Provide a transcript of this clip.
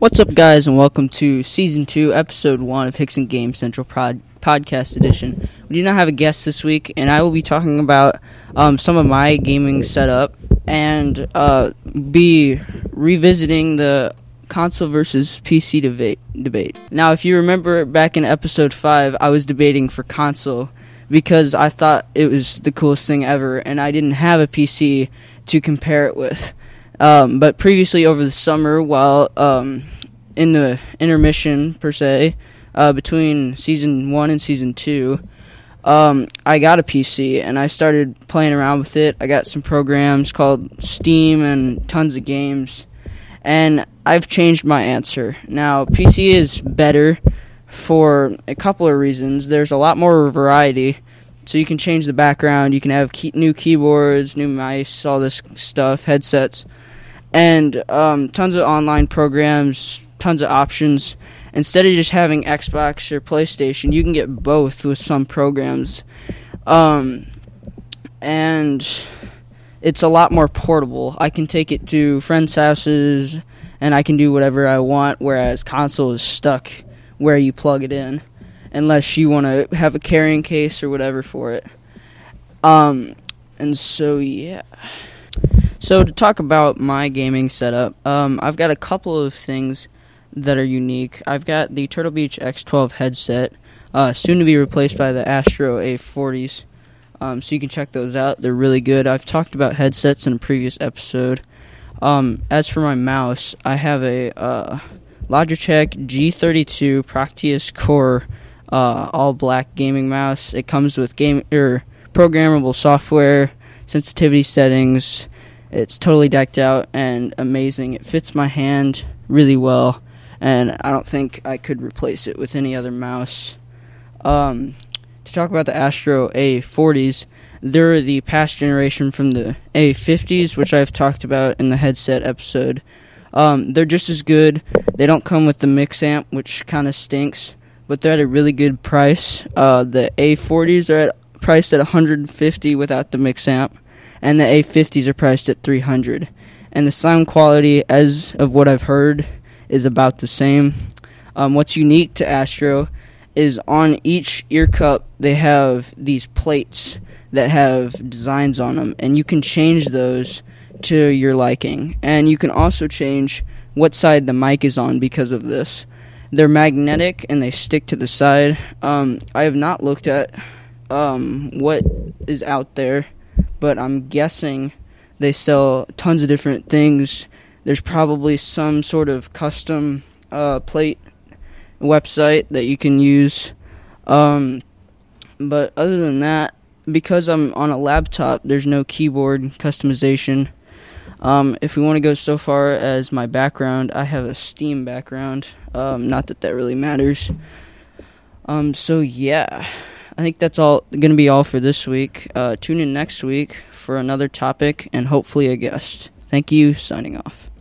What's up, guys, and welcome to Season 2, Episode 1 of Hickson Game Central Prod- Podcast Edition. We do not have a guest this week, and I will be talking about um, some of my gaming setup and uh, be revisiting the console versus PC debate. Now, if you remember back in Episode 5, I was debating for console because I thought it was the coolest thing ever, and I didn't have a PC to compare it with. Um, but previously, over the summer, while um, in the intermission per se uh, between season one and season two, um, I got a PC and I started playing around with it. I got some programs called Steam and tons of games, and I've changed my answer. Now, PC is better for a couple of reasons. There's a lot more variety. So you can change the background, you can have key- new keyboards, new mice, all this stuff, headsets and um, tons of online programs, tons of options. Instead of just having Xbox or PlayStation, you can get both with some programs. Um, and it's a lot more portable. I can take it to friends' houses and I can do whatever I want, whereas console is stuck where you plug it in, unless you want to have a carrying case or whatever for it. Um, and so, yeah. So to talk about my gaming setup, um, I've got a couple of things that are unique. I've got the Turtle Beach X12 headset, uh, soon to be replaced by the Astro A40s. Um, so you can check those out; they're really good. I've talked about headsets in a previous episode. Um, as for my mouse, I have a uh, Logitech G32 Proteus Core uh, all black gaming mouse. It comes with game er, programmable software, sensitivity settings it's totally decked out and amazing. It fits my hand really well, and I don't think I could replace it with any other mouse. Um, to talk about the Astro A40s, they're the past generation from the A50s, which I've talked about in the headset episode. Um, they're just as good. They don't come with the mix amp, which kind of stinks, but they're at a really good price. Uh, the A40s are at, priced at 150 without the mix amp and the A50s are priced at 300. And the sound quality, as of what I've heard, is about the same. Um, what's unique to Astro is on each ear cup they have these plates that have designs on them, and you can change those to your liking. And you can also change what side the mic is on because of this. They're magnetic and they stick to the side. Um, I have not looked at um, what is out there but I'm guessing they sell tons of different things. There's probably some sort of custom uh, plate website that you can use. Um, but other than that, because I'm on a laptop, there's no keyboard customization. Um, if we want to go so far as my background, I have a Steam background. Um, not that that really matters. Um, so yeah. I think that's all going to be all for this week. Uh, tune in next week for another topic and hopefully a guest. Thank you. Signing off.